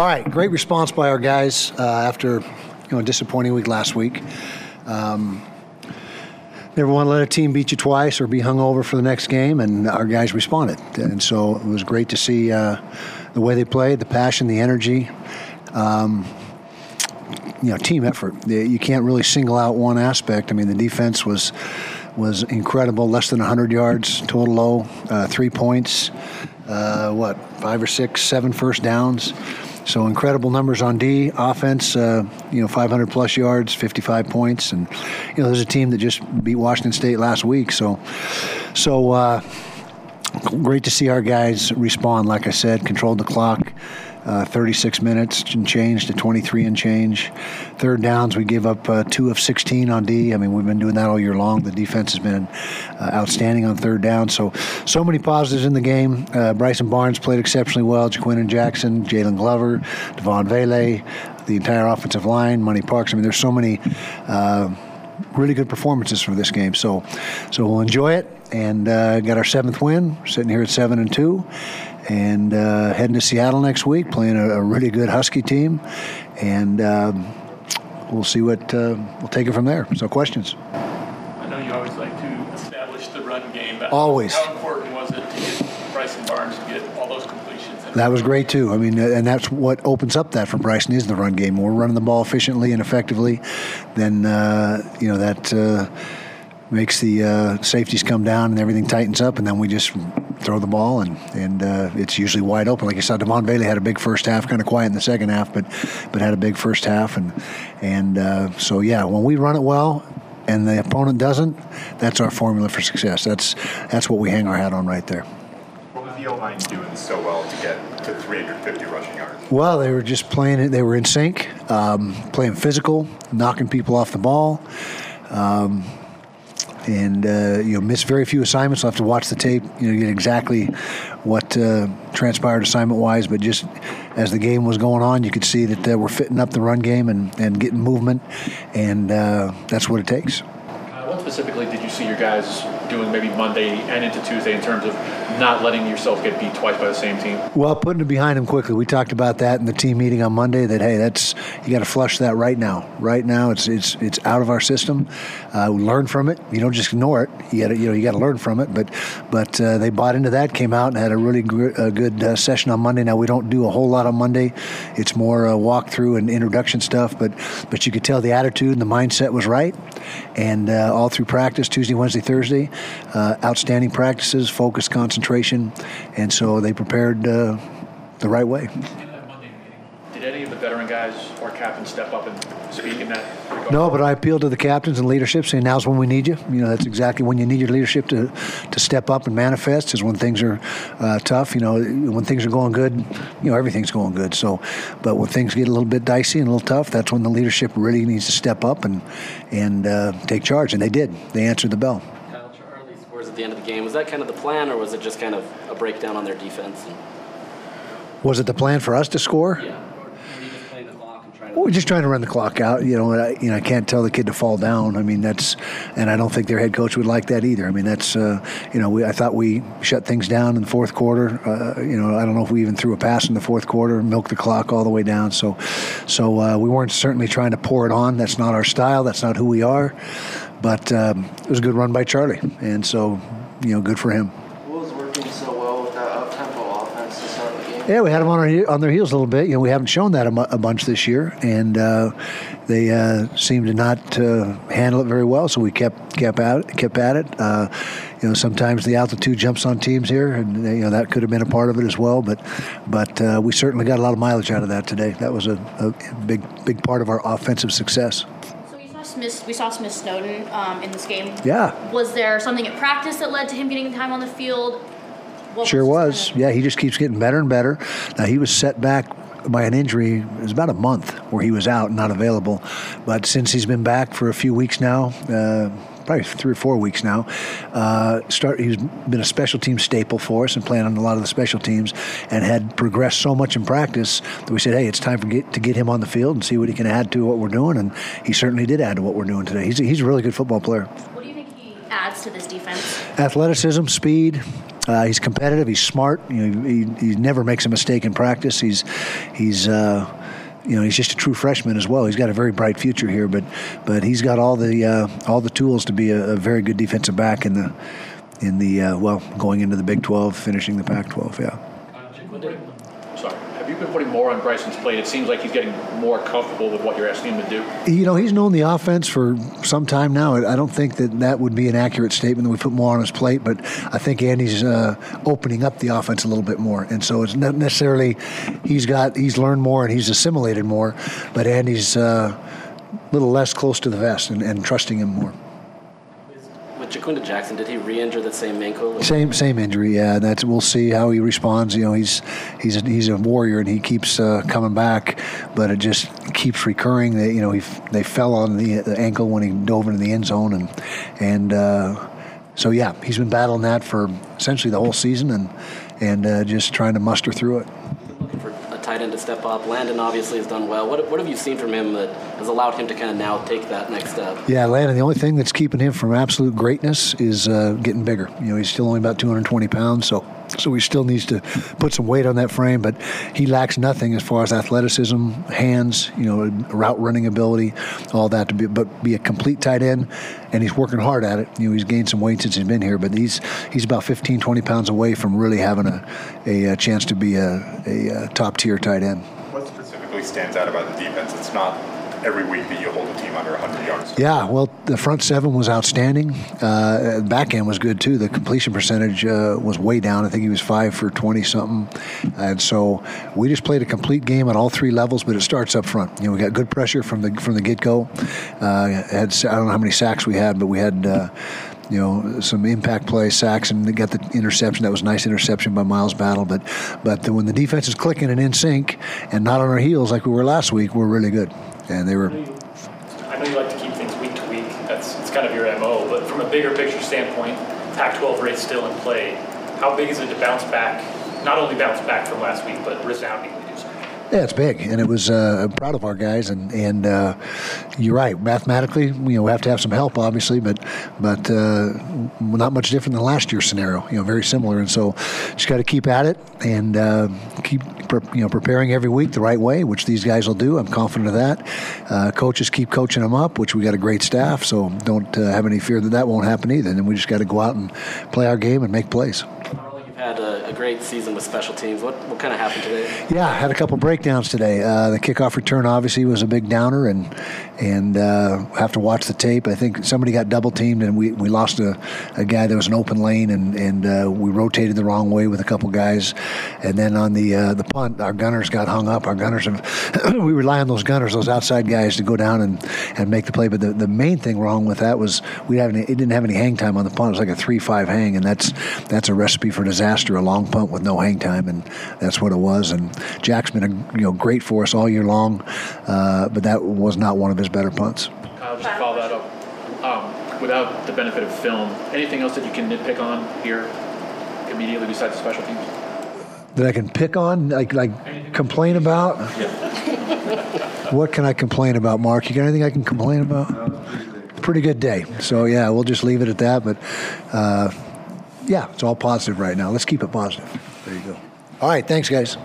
All right, great response by our guys uh, after you know a disappointing week last week. Um, never want to let a team beat you twice or be hung over for the next game, and our guys responded. And so it was great to see uh, the way they played, the passion, the energy. Um, you know, team effort. You can't really single out one aspect. I mean, the defense was was incredible. Less than 100 yards total low, uh, three points, uh, what five or six, seven first downs. So incredible numbers on D offense. Uh, you know, 500 plus yards, 55 points, and you know, there's a team that just beat Washington State last week. So, so uh, great to see our guys respond. Like I said, controlled the clock uh, 36 minutes and change to 23 and change. Third downs, we gave up uh, two of 16 on D. I mean, we've been doing that all year long. The defense has been uh, outstanding on third down. So, so many positives in the game. Uh, Bryson Barnes played exceptionally well. Jaquin Jackson, Jaylon Glover, Devaughn Vele, the entire offensive line, Money Parks. I mean, there's so many uh, really good performances for this game. So, so we'll enjoy it and uh, got our seventh win. We're sitting here at seven and two and uh, heading to Seattle next week, playing a, a really good Husky team, and um, we'll see what uh, we'll take it from there. So, questions? Know you always like to establish the run game. But always. How important was it to get Bryson Barnes to get all those completions? That was great too. I mean, and that's what opens up that for Bryson is the run game. When we're running the ball efficiently and effectively, then uh, you know that uh, makes the uh, safeties come down and everything tightens up, and then we just throw the ball, and and uh, it's usually wide open. Like I said, Devaughn Vele had a big first half, kind of quiet in the second half, but but had a big first half, and and uh, so yeah, when we run it well. And the opponent doesn't. That's our formula for success. That's that's what we hang our hat on right there. What was the O line doing so well to get to 350 rushing yards? Well, they were just playing it. They were in sync, um, playing physical, knocking people off the ball. Um, and uh, you know miss very few assignments. I'll have to watch the tape, you know, get exactly what uh, transpired assignment wise. But just as the game was going on, you could see that uh, we're fitting up the run game and, and getting movement, and uh, that's what it takes. Uh, what specifically did you see your guys doing maybe Monday and into Tuesday in terms of not letting yourself get beat twice by the same team? Well, putting it behind him quickly. We talked about that in the team meeting on Monday. That hey, that's you got to flush that right now. Right now, it's it's it's out of our system. Uh, learn from it. You don't just ignore it. You got you know you got to learn from it. But but uh, they bought into that. Came out and had a really gr- a good uh, session on Monday. Now we don't do a whole lot on Monday. It's more uh, walkthrough and introduction stuff. But but you could tell the attitude and the mindset was right. And uh, all through practice, Tuesday, Wednesday, Thursday, uh, outstanding practices, focus, concentration, and so they prepared uh, the right way. Did any of the veteran guys or captains step up and speak in that regard? No, but I appeal to the captains and leadership, saying now's when we need you. You know, that's exactly when you need your leadership to, to step up and manifest. Is when things are uh, tough. You know, when things are going good, you know, everything's going good. So, but when things get a little bit dicey and a little tough, that's when the leadership really needs to step up and and uh, take charge. And they did. They answered the bell. Kyle Charlie scores at the end of the game. Was that kind of the plan, or was it just kind of a breakdown on their defense? And, Was it the plan for us to score? yeah. Or maybe just playing the clock and trying to. Well, we're just trying to run the clock out. You know, I, you know, I can't tell the kid to fall down. I mean, that's, and I don't think their head coach would like that either. I mean, that's, uh, you know, we, I thought we shut things down in the fourth quarter. Uh, you know, I don't know if we even threw a pass in the fourth quarter, milked the clock all the way down. So, so uh, we weren't certainly trying to pour it on. That's not our style. That's not who we are. But um, it was a good run by Charlie, and so, you know, good for him. What was working so well with that up-tempo offense to start the game? Yeah, we had them on our on their heels a little bit. You know, we haven't shown that a, mu- a bunch this year, and uh, they uh, seemed to not uh, handle it very well. So we kept kept at it, kept at it. Uh, you know, sometimes the altitude jumps on teams here, and you know that could have been a part of it as well. But but uh, we certainly got a lot of mileage out of that today. That was a, a big big part of our offensive success. So we saw Smith. We saw Smith Snowden um, in this game. Yeah. Was there something at practice that led to him getting time on the field? What Sure his was. Yeah, he just keeps getting better and better. Now he was set back by an injury. It was about a month where he was out and not available. But since he's been back for a few weeks now, uh, probably three or four weeks now, uh, start he's been a special team staple for us and playing on a lot of the special teams, and had progressed so much in practice that we said, hey, it's time for get, to get him on the field and see what he can add to what we're doing. And he certainly did add to what we're doing today. He's a, he's a really good football player What do you think he adds to this defense? athleticism, speed, Uh, he's competitive. He's smart. You know, he, he never makes a mistake in practice. He's he's. Uh, you know, he's just a true freshman as well. He's got a very bright future here, but but he's got all the uh, all the tools to be a, a very good defensive back in the in the uh, well going into the Big 12, finishing the Pac-12. Yeah. Sorry. Have you been putting more on Bryson's plate? It seems like he's getting more comfortable with what you're asking him to do. You know, he's known the offense for some time now. I don't think that that would be an accurate statement that we put more on his plate, but I think Andy's uh, opening up the offense a little bit more. And so it's not necessarily he's got he's learned more and he's assimilated more, but Andy's uh, a little less close to the vest and, and trusting him more. Ja'Quinden Jackson, did he re-injure the same ankle? Same same injury. Yeah, that's we'll see how he responds. You know, he's he's a, he's a warrior and he keeps uh, coming back, but it just keeps recurring. They you know he they fell on the, the ankle when he dove into the end zone and and uh, so yeah, he's been battling that for essentially the whole season and and uh, just trying to muster through it. To step up. Landen obviously has done well. What, what have you seen from him that has allowed him to kind of now take that next step? Yeah, Landen. The only thing that's keeping him from absolute greatness is uh, getting bigger. You know, he's still only about 220 pounds, so so he still needs to put some weight on that frame. But he lacks nothing as far as athleticism, hands, you know, route running ability, all that to be. But be a complete tight end, and he's working hard at it. You know, he's gained some weight since he's been here, but he's he's about 15, 20 pounds away from really having a a, a chance to be a, a, a top tier tight end. What specifically stands out about the defense? It's not every week that you hold a team under 100 yards. Yeah, well, the front seven was outstanding. Uh, back end was good too. The completion percentage uh, was way down. I think he was five for 20 something. And so we just played a complete game at all three levels, but it starts up front. You know, we got good pressure from the from the get go. Uh, had I don't know how many sacks we had, but we had. Uh, you know, some impact play sacks, and they got the interception. That was nice interception by Miles Battle. But, but the, when the defense is clicking and in sync, and not on our heels like we were last week, we're really good. And they were I know you like to keep things week to week. That's it's kind of your MO. But from a bigger picture standpoint, Pac-12 race still in play. How big is it to bounce back? Not only bounce back from last week, but resoundingly. Yeah, it's big, and it was. Uh, I'm proud of our guys, and and uh, you're right. Mathematically, you know, we have to have some help, obviously, but but uh, not much different than last year's scenario. You know, very similar, and so just got to keep at it and uh, keep pre- you know preparing every week the right way, which these guys will do. I'm confident of that. Uh, coaches keep coaching them up, which we got a great staff, so don't uh, have any fear that that won't happen either. And we just got to go out and play our game and make plays. Had a, great season with special teams. What, what kind of happened today? Yeah, I had a couple breakdowns today. Uh, the kickoff return obviously was a big downer, and and uh, have to watch the tape. I think somebody got double teamed, and we, we lost a, a guy that was an open lane, and and uh, we rotated the wrong way with a couple guys, and then on the uh, the punt, our gunners got hung up. Our gunners have we rely on those gunners, those outside guys, to go down and, and make the play. But the, the main thing wrong with that was we haven't it didn't have any hang time on the punt. It was like a three five hang, and that's that's a recipe for disaster. A long punt with no hang time, and that's what it was. And Jack's been a, you know great for us all year long, uh, but that was not one of his better punts. Kyle, just to follow that up. Um, without the benefit of film, anything else that you can nitpick on here immediately besides the special teams? That I can pick on, like like complain about. what can I complain about, Mark? You got anything I can complain about? Pretty good day. So yeah, we'll just leave it at that. But uh, yeah, it's all positive right now. Let's keep it positive. There you go. All right, thanks, guys.